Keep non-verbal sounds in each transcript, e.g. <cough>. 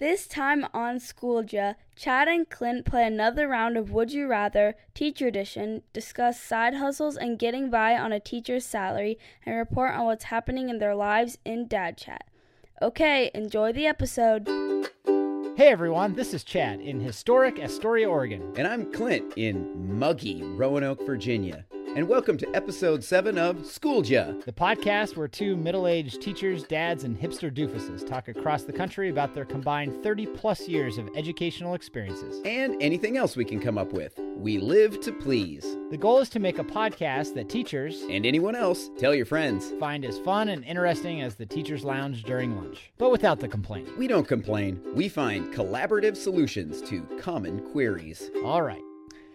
This time on Schooled Ya, Chad and Clint play another round of Would You Rather, Teacher Edition, discuss side hustles and getting by on a teacher's salary, and report on what's happening in their lives in Dad Chat. Okay, enjoy the episode. Hey everyone, this is Chad in historic Astoria, Oregon. And I'm Clint in muggy Roanoke, Virginia. And welcome to episode 7 of Schooled Ya, the podcast where two middle aged teachers, dads, and hipster doofuses talk across the country about their combined 30 plus years of educational experiences. And anything else we can come up with. We live to please. The goal is to make a podcast that teachers and anyone else tell your friends find as fun and interesting as the teacher's lounge during lunch, but without the complaint. We don't complain, we find collaborative solutions to common queries. All right.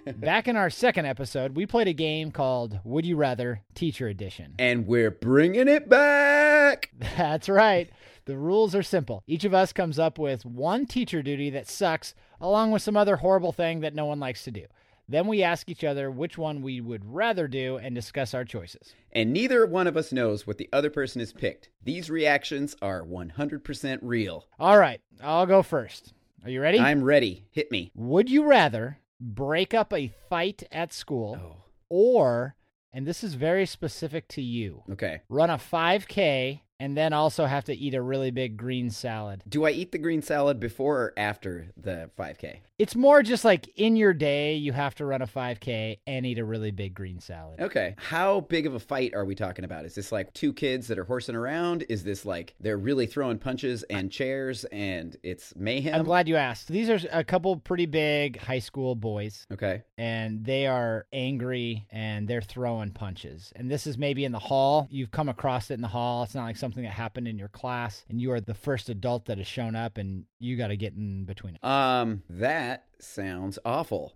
Back in our second episode, we played a game called Would You Rather Teacher Edition. And we're bringing it back. <laughs> That's right. The rules are simple. Each of us comes up with one teacher duty that sucks, along with some other horrible thing that no one likes to do. Then we ask each other which one we would rather do and discuss our choices. And neither one of us knows what the other person has picked. These reactions are 100% real. All right, I'll go first. Are you ready? I'm ready. Hit me. Would you rather break up a fight at school, Oh, or, and this is very specific to you, okay. run a 5K and then also have to eat a really big green salad. Do I eat the green salad before or after the 5K? It's more just like in your day, you have to run a 5K and eat a really big green salad. Okay. How big of a fight are we talking about? Is this like two kids that are horsing around? Is this like they're really throwing punches and chairs and it's mayhem? I'm glad you asked. These are a couple pretty big high school boys, Okay. and they are angry and they're throwing punches. And this is maybe in the hall. You've come across it in the hall. It's not like something that happened in your class, and you are the first adult that has shown up, and you got to get in between it. Um, that sounds awful.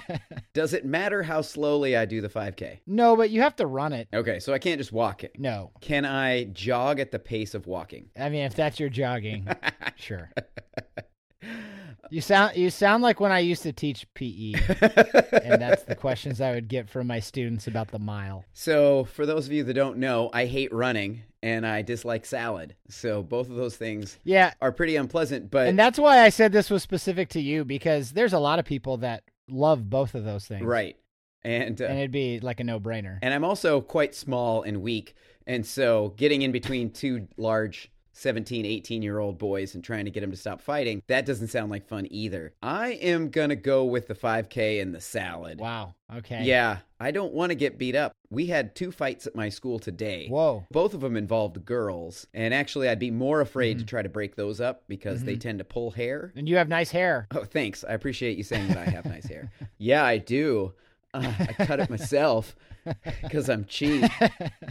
<laughs> Does it matter how slowly I do the 5K? no, but you have to run it. Okay, so I can't just walk it. No. Can I jog at the pace of walking? I mean, if that's your jogging, <laughs> sure. <laughs> You sound you sound like when I used to teach PE, <laughs> and that's the questions I would get from my students about the mile. So, for those of you that don't know, I hate running and I dislike salad. So, both of those things Yeah, are pretty unpleasant, but and that's why I said this was specific to you because there's a lot of people that love both of those things. right. And, uh, And it'd be like a no-brainer. and I'm also quite small and weak. And so, getting in between two large 17, 18 year old boys and trying to get them to stop fighting, that doesn't sound like fun either. I am going to go with the 5K and the salad. Wow. Okay. Yeah, I don't want to get beat up. We had two fights at my school today. Whoa. Both of them involved girls. And actually, I'd be more afraid to Mm-hmm. try to break those up because they tend to pull hair. And you have nice hair. Oh, thanks. I appreciate you saying that I have nice hair. <laughs> Yeah, I do. Uh, I cut it myself <laughs> because I'm cheap.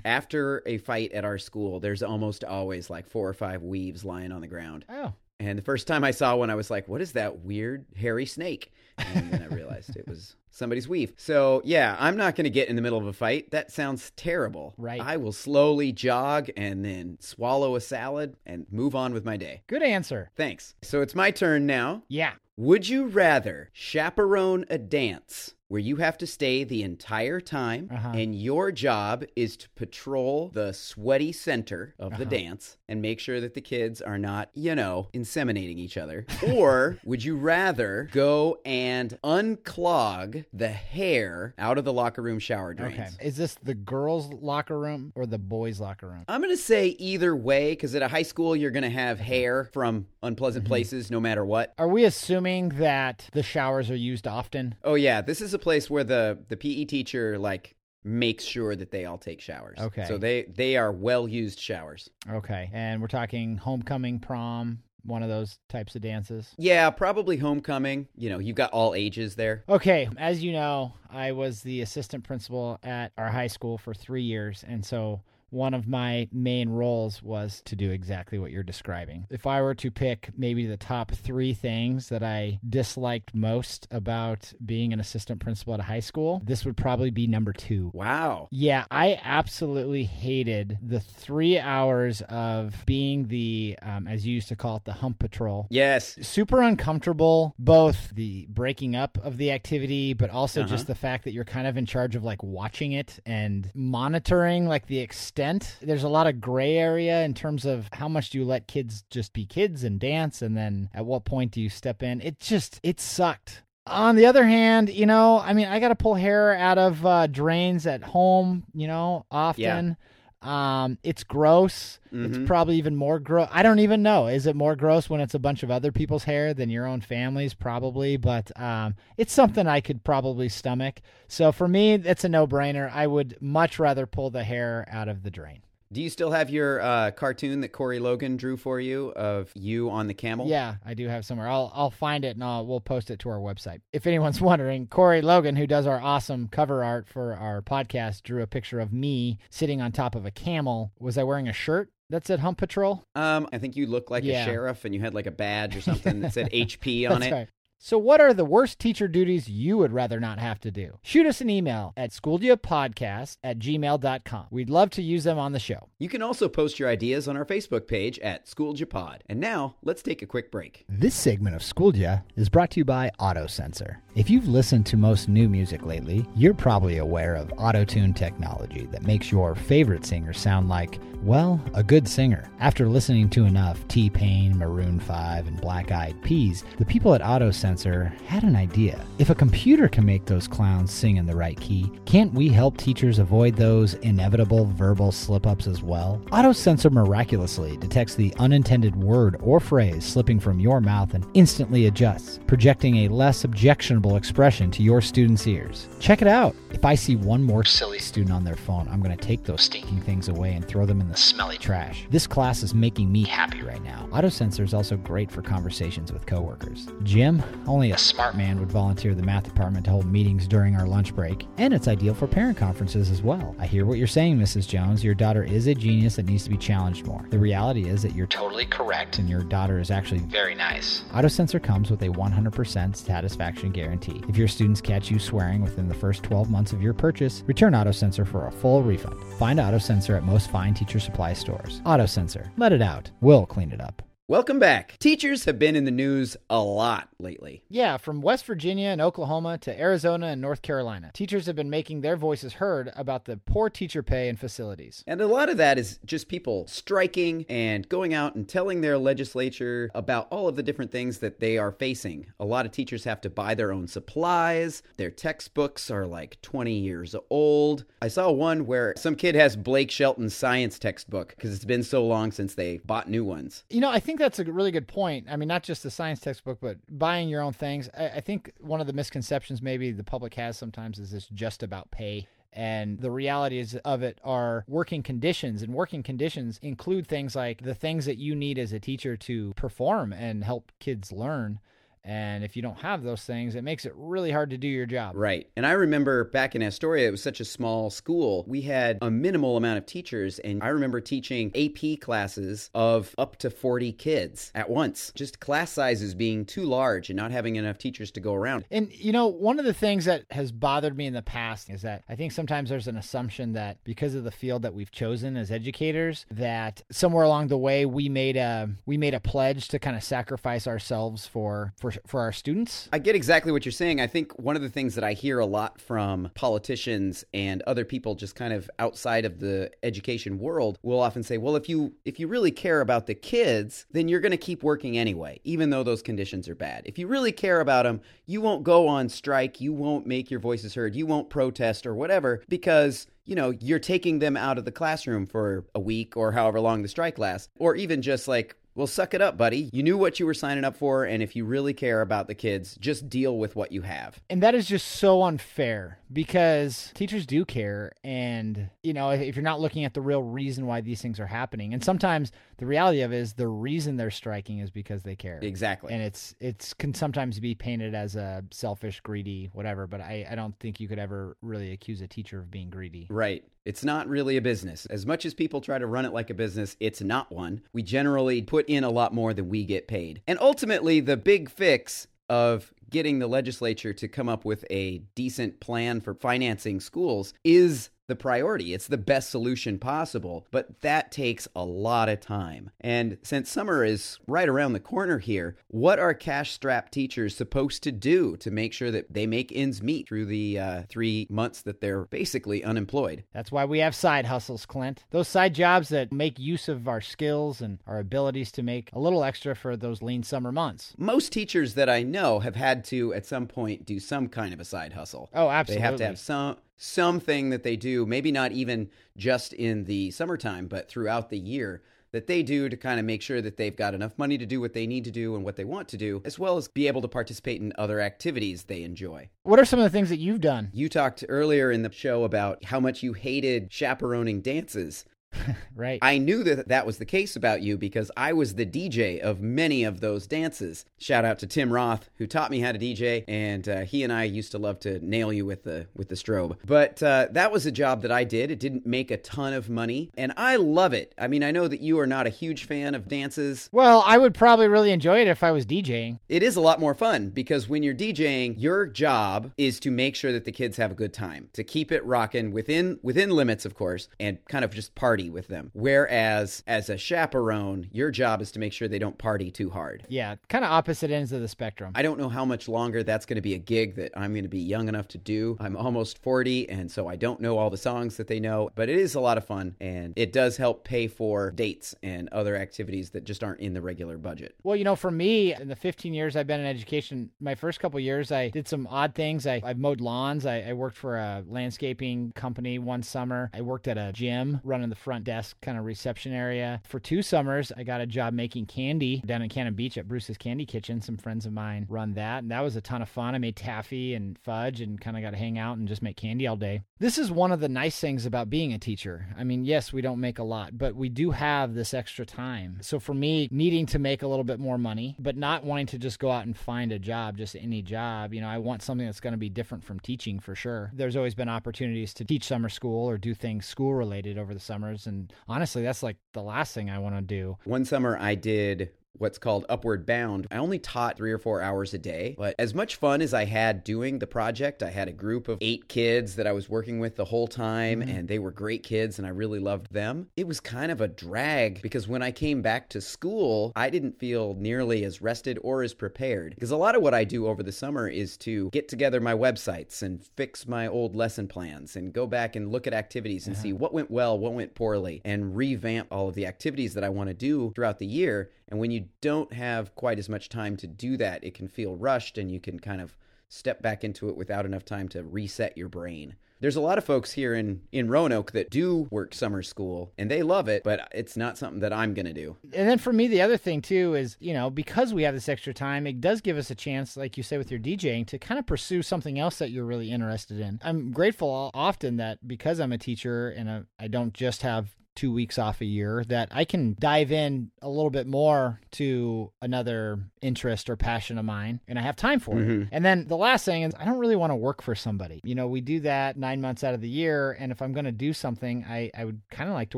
After a fight at our school, there's almost always like four or five weaves lying on the ground. Oh. And the first time I saw one, I was like, what is that weird hairy snake? And then I realized it was somebody's weave. So, yeah, I'm not going to get in the middle of a fight. That sounds terrible. Right. I will slowly jog and then swallow a salad and move on with my day. Good answer. Thanks. So it's my turn now. Yeah. Would you rather chaperone a dance where you have to stay the entire time Uh-huh. and your job is to patrol the sweaty center of the Uh-huh. dance and make sure that the kids are not, you know, inseminating each other? <laughs> or would you rather go and unclog the hair out of the locker room shower drains? Okay. Is this the girls' locker room or the boys' locker room? I'm going to say either way because at a high school, you're going to have hair from unpleasant Mm-hmm. places no matter what. Are we assuming that the showers are used often? Oh yeah, this is a place where the the PE teacher like makes sure that they all take showers. Okay. So they they are well used showers. Okay. And we're talking homecoming, prom, one of those types of dances. Yeah, probably homecoming. You know, you've got all ages there. Okay, as you know, I was the assistant principal at our high school for three years, and so one of my main roles was to do exactly what you're describing. If I were to pick maybe the top three things that I disliked most about being an assistant principal at a high school, this would probably be number two. Wow. Yeah, I absolutely hated the three hours of being the, um, as you used to call it, the hump patrol Yes. super uncomfortable both the breaking up of the activity but also Uh-huh. just the fact that you're kind of in charge of like watching it and monitoring like the extent extent. There's a lot of gray area in terms of how much do you let kids just be kids and dance, and then at what point do you step in? It just, it sucked. On the other hand, you know, I mean, I got to pull hair out of uh, drains at home, you know, often. Um, it's gross. It's Mhm. probably even more gross. I don't even know. Is it more gross when it's a bunch of other people's hair than your own family's? Probably, but um, it's something I could probably stomach. So for me, it's a no-brainer. I would much rather pull the hair out of the drain. Do you still have your uh, cartoon that Corey Logan drew for you of you on the camel? Yeah, I do have somewhere. I'll I'll find it and I'll we'll post it to our website. If anyone's <laughs> wondering, Corey Logan, who does our awesome cover art for our podcast, drew a picture of me sitting on top of a camel. Was I wearing a shirt that said Hump Patrol? Um, I think you look like Yeah. a sheriff and you had like a badge or <laughs> something that said HP on That's it. right. So, what are the worst teacher duties you would rather not have to do? Shoot us an email at schoolyapodcast at gmail.com. We'd love to use them on the show. You can also post your ideas on our Facebook page at School Japod. And now, let's take a quick break. This segment of Schooled Ya is brought to you by AutoCensor. If you've listened to most new music lately, you're probably aware of auto-tune technology that makes your favorite singer sound like, well, a good singer. After listening to enough T-Pain, Maroon 5, and Black Eyed Peas, the people at AutoCensor had an idea. If a computer can make those clowns sing in the right key, can't we help teachers avoid those inevitable verbal slip-ups as well? AutoCensor miraculously detects the unintended word or phrase slipping from your mouth and instantly adjusts, projecting a less objectionable expression to your students' ears. Check it out. If I see one more silly student on their phone, I'm going to take those stinking things away and throw them in the smelly trash. This class is making me happy right now. AutoCensor is also great for conversations with coworkers. Jim, only a smart man would volunteer the math department to hold meetings during our lunch break, and it's ideal for parent conferences as well. I hear what you're saying, Mrs. Jones. Your daughter is a genius that needs to be challenged more. The reality is that you're totally correct, and your daughter is actually very nice. AutoCensor comes with a 100% satisfaction guarantee. If your students catch you swearing within the first 12 months of your purchase, return AutoCensor for a full refund. Find AutoCensor at most fine teacher supply stores. AutoCensor, let it out. We'll clean it up. Welcome back. Teachers have been in the news a lot lately. Yeah, from West Virginia and Oklahoma to Arizona and North Carolina, teachers have been making their voices heard about the poor teacher pay and facilities. And a lot of that is just people striking and going out and telling their legislature about all of the different things that they are facing. A lot of teachers have to buy their own supplies. Their textbooks are like 20 years old. I saw one where some kid has Blake Shelton's science textbook because it's been so long since they bought new ones. You know, I think that's a really good point. I mean, not just the science textbook, but buying your own things. I, I think one of the misconceptions maybe the public has sometimes is this just about pay. And the realities of it are working conditions, and working conditions include things like the things that you need as a teacher to perform and help kids learn. And if you don't have those things, it makes it really hard to do your job. Right. And I remember back in Astoria, it was such a small school. We had a minimal amount of teachers, and I remember teaching AP classes of up to 40 kids at once. Just class sizes being too large and not having enough teachers to go around. And you know, one of the things that has bothered me in the past is that I think sometimes there's an assumption that because of the field that we've chosen as educators, that somewhere along the way we made a we made a pledge to kind of sacrifice ourselves for for for our students. I get exactly what you're saying. I think one of the things that I hear a lot from politicians and other people just kind of outside of the education world will often say, "Well, if you if you really care about the kids, then you're going to keep working anyway, even though those conditions are bad. If you really care about them, you won't go on strike, you won't make your voices heard, you won't protest or whatever because you know, you're taking them out of the classroom for a week or however long the strike lasts, or even just like well, suck it up, buddy. You knew what you were signing up for, and if you really care about the kids, just deal with what you have. And that is just so unfair because teachers do care. And, you know, if you're not looking at the real reason why these things are happening, and sometimes the reality of it is the reason they're striking is because they care. Exactly. And it's it's can sometimes be painted as a selfish, greedy, whatever, but I, I don't think you could ever really accuse a teacher of being greedy. Right. It's not really a business. As much as people try to run it like a business, it's not one. We generally put in a lot more than we get paid. And ultimately, the big fix of getting the legislature to come up with a decent plan for financing schools is the priority. It's the best solution possible, but that takes a lot of time. And since summer is right around the corner here, what are cash strapped teachers supposed to do to make sure that they make ends meet through the uh, three months that they're basically unemployed? That's why we have side hustles, Clint. Those side jobs that make use of our skills and our abilities to make a little extra for those lean summer months. Most teachers that I know have had to, at some point, do some kind of a side hustle. Oh, absolutely. They have to have some something that they do, maybe not even just in the summertime, but throughout the year that they do to kind of make sure that they've got enough money to do what they need to do and what they want to do, as well as be able to participate in other activities they enjoy. What are some of the things that you've done? You talked earlier in the show about how much you hated chaperoning dances. <laughs> right. I knew that that was the case about you because I was the DJ of many of those dances. Shout out to Tim Roth who taught me how to DJ, and uh, he and I used to love to nail you with the with the strobe. But uh, that was a job that I did. It didn't make a ton of money, and I love it. I mean, I know that you are not a huge fan of dances. Well, I would probably really enjoy it if I was DJing. It is a lot more fun because when you're DJing, your job is to make sure that the kids have a good time, to keep it rocking within within limits, of course, and kind of just party with them. Whereas as a chaperone, your job is to make sure they don't party too hard. Yeah, kind of opposite ends of the spectrum. I don't know how much longer that's going to be a gig that I'm going to be young enough to do. I'm almost 40, and so I don't know all the songs that they know, but it is a lot of fun, and it does help pay for dates and other activities that just aren't in the regular budget. Well, you know, for me, in the 15 years I've been in education, my first couple years, I did some odd things. I, I mowed lawns. I, I worked for a landscaping company one summer. I worked at a gym running the front desk kind of reception area. For two summers, I got a job making candy down in Cannon Beach at Bruce's Candy Kitchen. Some friends of mine run that, and that was a ton of fun. I made taffy and fudge and kind of got to hang out and just make candy all day. This is one of the nice things about being a teacher. I mean, yes, we don't make a lot, but we do have this extra time. So for me, needing to make a little bit more money, but not wanting to just go out and find a job, just any job, you know, I want something that's going to be different from teaching for sure. There's always been opportunities to teach summer school or do things school related over the summers. And honestly, that's like the last thing I want to do. One summer I did what's called Upward Bound. I only taught three or four hours a day, but as much fun as I had doing the project, I had a group of eight kids that I was working with the whole time, mm-hmm. and they were great kids, and I really loved them. It was kind of a drag because when I came back to school, I didn't feel nearly as rested or as prepared. Because a lot of what I do over the summer is to get together my websites and fix my old lesson plans and go back and look at activities and uh-huh. see what went well, what went poorly, and revamp all of the activities that I want to do throughout the year. And when you don't have quite as much time to do that, it can feel rushed and you can kind of step back into it without enough time to reset your brain. There's a lot of folks here in, in Roanoke that do work summer school and they love it, but it's not something that I'm going to do. And then for me, the other thing too is, you know, because we have this extra time, it does give us a chance, like you say with your DJing, to kind of pursue something else that you're really interested in. I'm grateful often that because I'm a teacher and I don't just have two weeks off a year that I can dive in a little bit more to another interest or passion of mine and I have time for mm-hmm. it. And then the last thing is I don't really want to work for somebody. You know, we do that nine months out of the year. And if I'm going to do something, I, I would kind of like to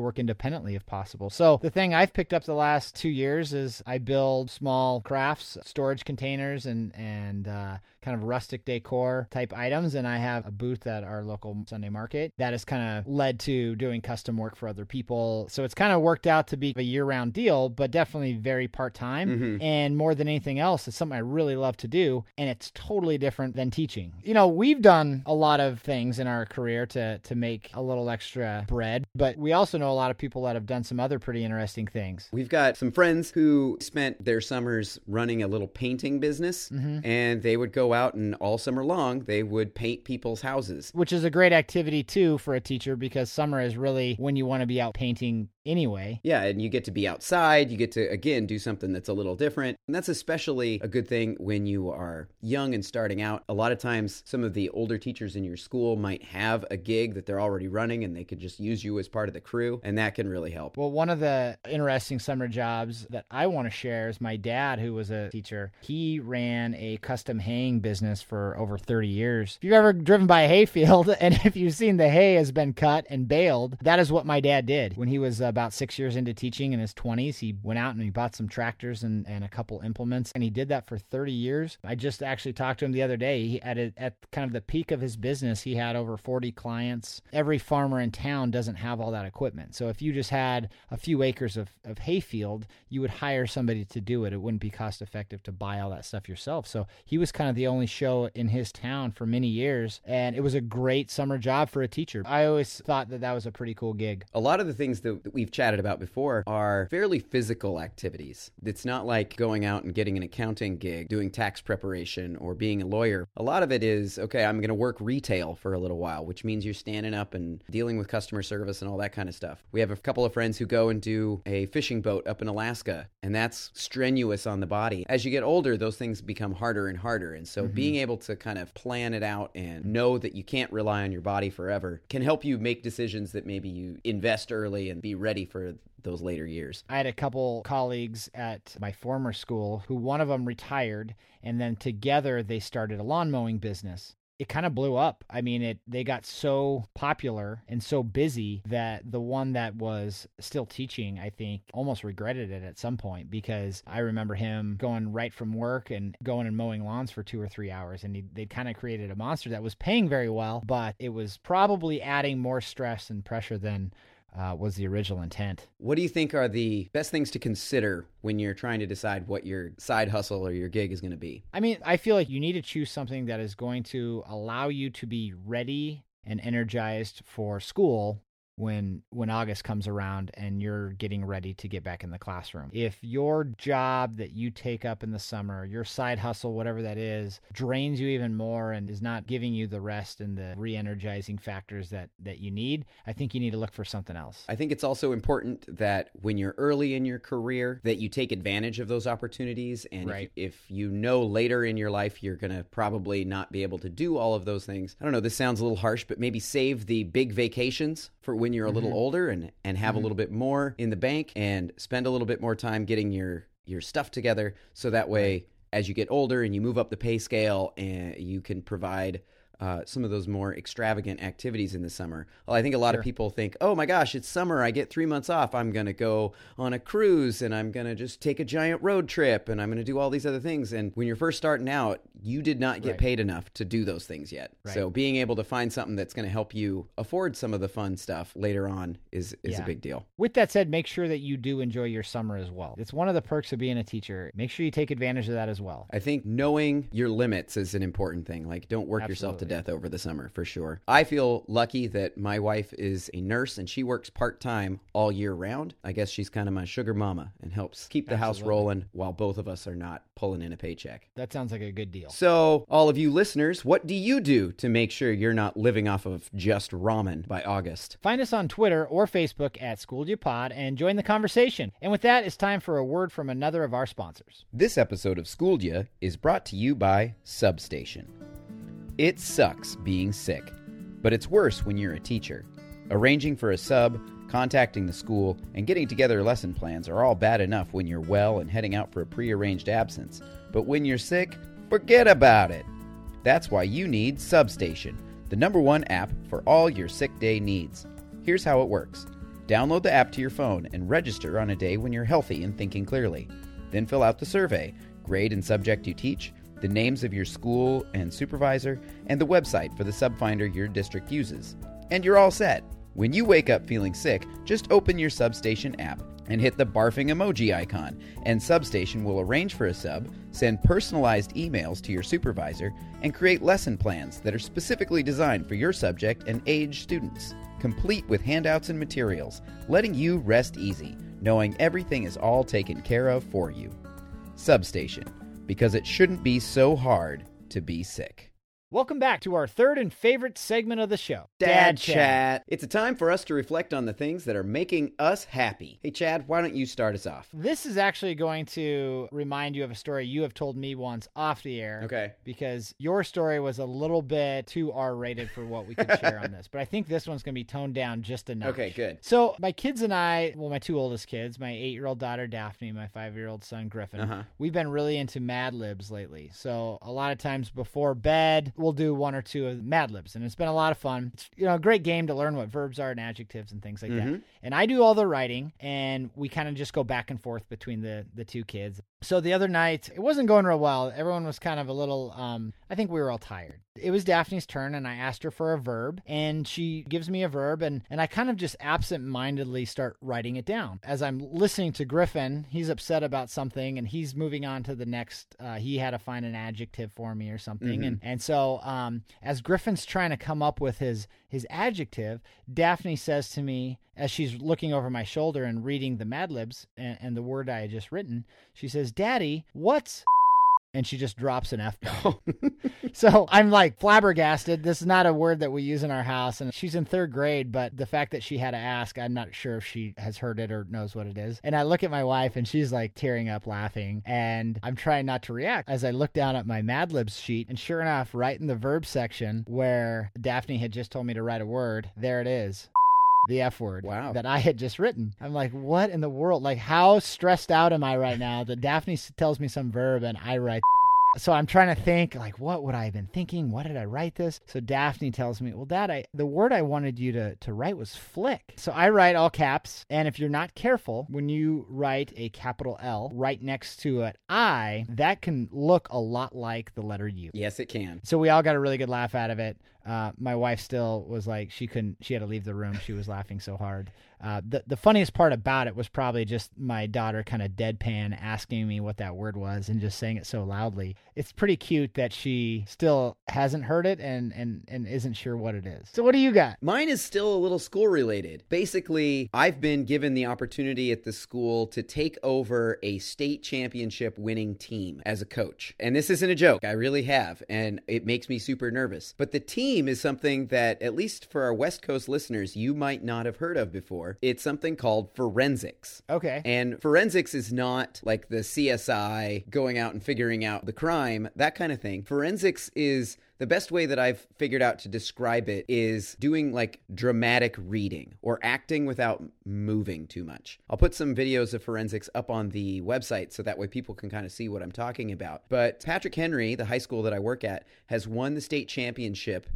work independently if possible. So the thing I've picked up the last two years is I build small crafts, storage containers, and, and, uh, kind of rustic decor type items. And I have a booth at our local Sunday market that has kind of led to doing custom work for other people. So it's kind of worked out to be a year round deal, but definitely very part time. Mm-hmm. And more than anything else, it's something I really love to do. And it's totally different than teaching. You know, we've done a lot of things in our career to, to make a little extra bread, but we also know a lot of people that have done some other pretty interesting things. We've got some friends who spent their summers running a little painting business, mm-hmm. and they would go out and all summer long they would paint people's houses. Which is a great activity too for a teacher because summer is really when you want to be out painting anyway. Yeah, and you get to be outside. You get to, again, do something that's a little different. And that's especially a good thing when you are young and starting out. A lot of times, some of the older teachers in your school might have a gig that they're already running and they could just use you as part of the crew, and that can really help. Well, one of the interesting summer jobs that I want to share is my dad, who was a teacher. He ran a custom haying business for over 30 years. If you've ever driven by a hayfield <laughs> and if you've seen the hay has been cut and baled, that is what my dad did when he was about about six years into teaching in his 20s. He went out and he bought some tractors and, and a couple implements, and he did that for 30 years. I just actually talked to him the other day. He, at, a, at kind of the peak of his business, he had over 40 clients. Every farmer in town doesn't have all that equipment. So if you just had a few acres of, of hayfield, you would hire somebody to do it. It wouldn't be cost effective to buy all that stuff yourself. So he was kind of the only show in his town for many years, and it was a great summer job for a teacher. I always thought that that was a pretty cool gig. A lot of the things that that we've chatted about before are fairly physical activities. It's not like going out and getting an accounting gig, doing tax preparation, or being a lawyer. A lot of it is, okay, I'm going to work retail for a little while, which means you're standing up and dealing with customer service and all that kind of stuff. We have a couple of friends who go and do a fishing boat up in Alaska, and that's strenuous on the body. As you get older, those things become harder and harder. And so mm-hmm. being able to kind of plan it out and know that you can't rely on your body forever can help you make decisions that maybe you invest early and be ready for those later years. I had a couple colleagues at my former school who one of them retired and then together they started a lawn mowing business. It kind of blew up. I mean, it they got so popular and so busy that the one that was still teaching, I think, almost regretted it at some point because I remember him going right from work and going and mowing lawns for two or three hours, and he, they kind of created a monster that was paying very well, but it was probably adding more stress and pressure than uh, was the original intent. What do you think are the best things to consider when you're trying to decide what your side hustle or your gig is going to be? I mean, I feel like you need to choose something that is going to allow you to be ready and energized for school when when August comes around and you're getting ready to get back in the classroom. If your job that you take up in the summer, your side hustle, whatever that is, drains you even more and is not giving you the rest and the re-energizing factors that that you need, I think you need to look for something else. I think it's also important that when you're early in your career that you take advantage of those opportunities and Right. if, if you know later in your life you're going to probably not be able to do all of those things. I don't know, this sounds a little harsh, but maybe save the big vacations for when you're a little mm-hmm. older and and have a mm-hmm. little bit more in the bank and spend a little bit more time getting your your stuff together. So that way as you get older and you move up the pay scale and you can provide uh, some of those more extravagant activities in the summer. Well, I think a lot of people think, oh my gosh, it's summer. I get three months off. I'm going to go on a cruise and I'm going to just take a giant road trip and I'm going to do all these other things. And when you're first starting out, you did not get Right. paid enough to do those things yet. Right. So being able to find something that's going to help you afford some of the fun stuff later on is, is a big deal. With that said, make sure that you do enjoy your summer as well. It's one of the perks of being a teacher. Make sure you take advantage of that as well. I think knowing your limits is an important thing. Like, don't work yourself to Absolutely. Death over the summer for sure. I feel lucky that my wife is a nurse and she works part time all year round. I guess she's kind of my sugar mama and helps keep the house rolling while both of us are not pulling in a paycheck. That sounds like a good deal. So, all of you listeners, what do you do to make sure you're not living off of just ramen by August? Find us on Twitter or Facebook at SchoolJPod and join the conversation. And with that, it's time for a word from another of our sponsors. This episode of Schooled Ya is brought to you by Substation. It sucks being sick, but it's worse when you're a teacher. Arranging for a sub, contacting the school, and getting together lesson plans are all bad enough when you're well and heading out for a prearranged absence. But when you're sick, forget about it. That's why you need Substation, the number one app for all your sick day needs. Here's how it works download the app to your phone and register on a day when you're healthy and thinking clearly. Then fill out the survey, grade and subject you teach, the names of your school and supervisor, and the website for the subfinder your district uses. And you're all set. When you wake up feeling sick, just open your Substation app and hit the barfing emoji icon, and Substation will arrange for a sub, send personalized emails to your supervisor, and create lesson plans that are specifically designed for your subject and age students, complete with handouts and materials, letting you rest easy, knowing everything is all taken care of for you. Substation, because it shouldn't be so hard to be sick. Welcome back to our third and favorite segment of the show Dad Chat. It's a time for us to reflect on the things that are making us happy. Hey, Chad, why don't you start us off? This is actually going to remind you of a story you have told me once off the air. Okay. Because your story was a little bit too R rated for what we could share on <laughs> this. But I think this one's going to be toned down just enough. Okay, good. So, my kids and I, well, my two oldest kids, my eight year old daughter Daphne, my five year old son Griffin, Uh-huh. we've been really into Mad Libs lately. So, a lot of times before bed, we'll do one or two of Mad Libs, and it's been a lot of fun. It's you know a great game to learn what verbs are and adjectives and things like Mm-hmm. that. And I do all the writing, and we kind of just go back and forth between the the two kids. So the other night, it wasn't going real well. Everyone was kind of a little. Um, I think we were all tired. It was Daphne's turn, and I asked her for a verb, and she gives me a verb, and and I kind of just absent-mindedly start writing it down as I'm listening to Griffin. He's upset about something, and he's moving on to the next. Uh, he had to find an adjective for me or something, and and so um, as Griffin's trying to come up with his his adjective, Daphne says to me as she's looking over my shoulder and reading the Mad Libs and, and the word I had just written, she says, "Daddy, what's?" And she just drops an F bomb. <laughs> Oh. so I'm like flabbergasted. This is not a word that we use in our house. And she's in third grade, but the fact that she had to ask, I'm not sure if she has heard it or knows what it is. And I look at my wife and she's like tearing up laughing. And I'm trying not to react as I look down at my Mad Libs sheet. And sure enough, right in the verb section where Daphne had just told me to write a word, there it is the F word Wow. that I had just written. I'm like, what in the world? Like, how stressed out am I right now that Daphne tells me some verb and I write. <laughs> So I'm trying to think, like, what would I have been thinking? What did I write this? So Daphne tells me, well, Dad, I, the word I wanted you to, to write was flick. So I write all caps. And if you're not careful, when you write a capital L right next to an I, that can look a lot like the letter U. Yes, it can. So we all got a really good laugh out of it. Uh, my wife still was like she couldn't. She had to leave the room. She was laughing so hard. Uh, the the funniest part about it was probably just my daughter kind of deadpan asking me what that word was and just saying it so loudly. It's pretty cute that she still hasn't heard it and and and isn't sure what it is. So what do you got? Mine is still a little school related. Basically, I've been given the opportunity at the school to take over a state championship winning team as a coach. And this isn't a joke, I really have. And it makes me super nervous. But the team is something that, at least for our West Coast listeners, you might not have heard of before. It's something called forensics. Okay. And forensics is not like the CSI going out and figuring out the crime, that kind of thing. Forensics is the best way that I've figured out to describe it is doing like dramatic reading or acting without moving too much. I'll put some videos of forensics up on the website so that way people can kind of see what I'm talking about. But Patrick Henry, the high school that I work at, has won the state championship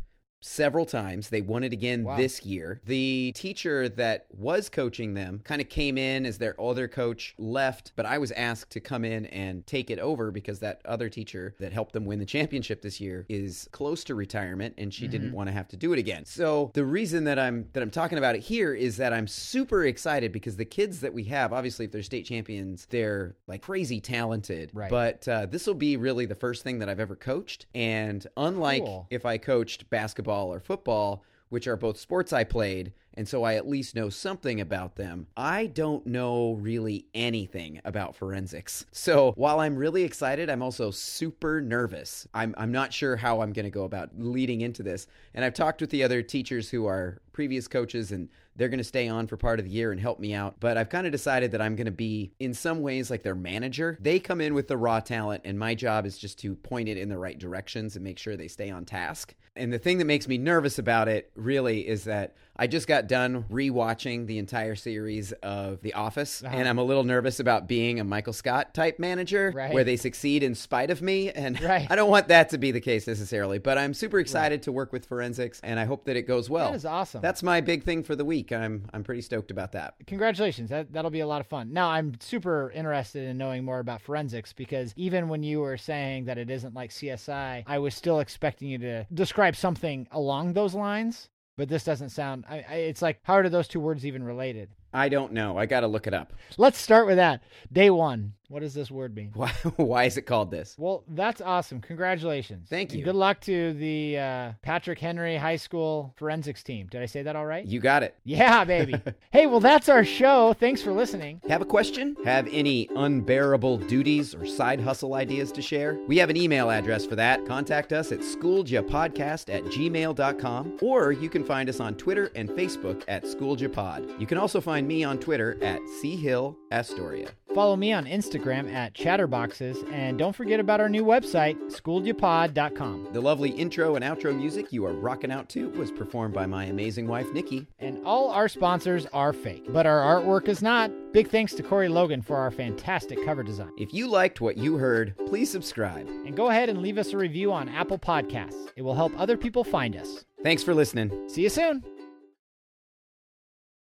several times. They won it again Wow. this year. The teacher that was coaching them kind of came in as their other coach left, but I was asked to come in and take it over because that other teacher that helped them win the championship this year is close to retirement and she didn't want to have to do it again. So the reason that I'm that I'm talking about it here is that I'm super excited because the kids that we have, obviously if they're state champions, they're like crazy talented. Right. But uh, this will be really the first thing that I've ever coached and unlike Cool. if I coached basketball or football, which are both sports I played, and so I at least know something about them, I don't know really anything about forensics. <laughs> So while I'm really excited, I'm also super nervous. I'm, I'm not sure how I'm going to go about leading into this. And I've talked with the other teachers who are previous coaches, and they're going to stay on for part of the year and help me out. But I've kind of decided that I'm going to be, in some ways, like their manager. They come in with the raw talent, and my job is just to point it in the right directions and make sure they stay on task. And the thing that makes me nervous about it really is that I just got done rewatching the entire series of The Office, Uh-huh. and I'm a little nervous about being a Michael Scott type manager Right. where they succeed in spite of me. And <laughs> Right. I don't want that to be the case necessarily, but I'm super excited to work with forensics, and I hope that it goes well. That is awesome. That's my big thing for the week. I'm I'm pretty stoked about that. Congratulations. That that'll be a lot of fun. Now I'm super interested in knowing more about forensics because even when you were saying that it isn't like CSI, I was still expecting you to describe something along those lines. But this doesn't sound. I, I, it's like how are those two words even related? I don't know. I got to look it up. Let's start with that. Day one. What does this word mean? Why <laughs> why is it called this? Well, that's awesome. Congratulations. Thank And you. Good luck to the uh, Patrick Henry High School forensics team. Did I say that all right? You got it. Yeah, baby. <laughs> hey, well, that's our show. Thanks for listening. Have a question? Have any unbearable duties or side hustle ideas to share? We have an email address for that. Contact us at schooljapodcast at gmail.com or you can find us on Twitter and Facebook at schooljapod. You can also find find me on Twitter at Hill Astoria. Follow me on Instagram at Chatterboxes, and don't forget about our new website, schooledyapod.com. The lovely intro and outro music you are rocking out to was performed by my amazing wife, Nikki. And all our sponsors are fake, but our artwork is not. Big thanks to Corey Logan for our fantastic cover design. If you liked what you heard, please subscribe. And go ahead and leave us a review on Apple Podcasts. It will help other people find us. Thanks for listening. See you soon.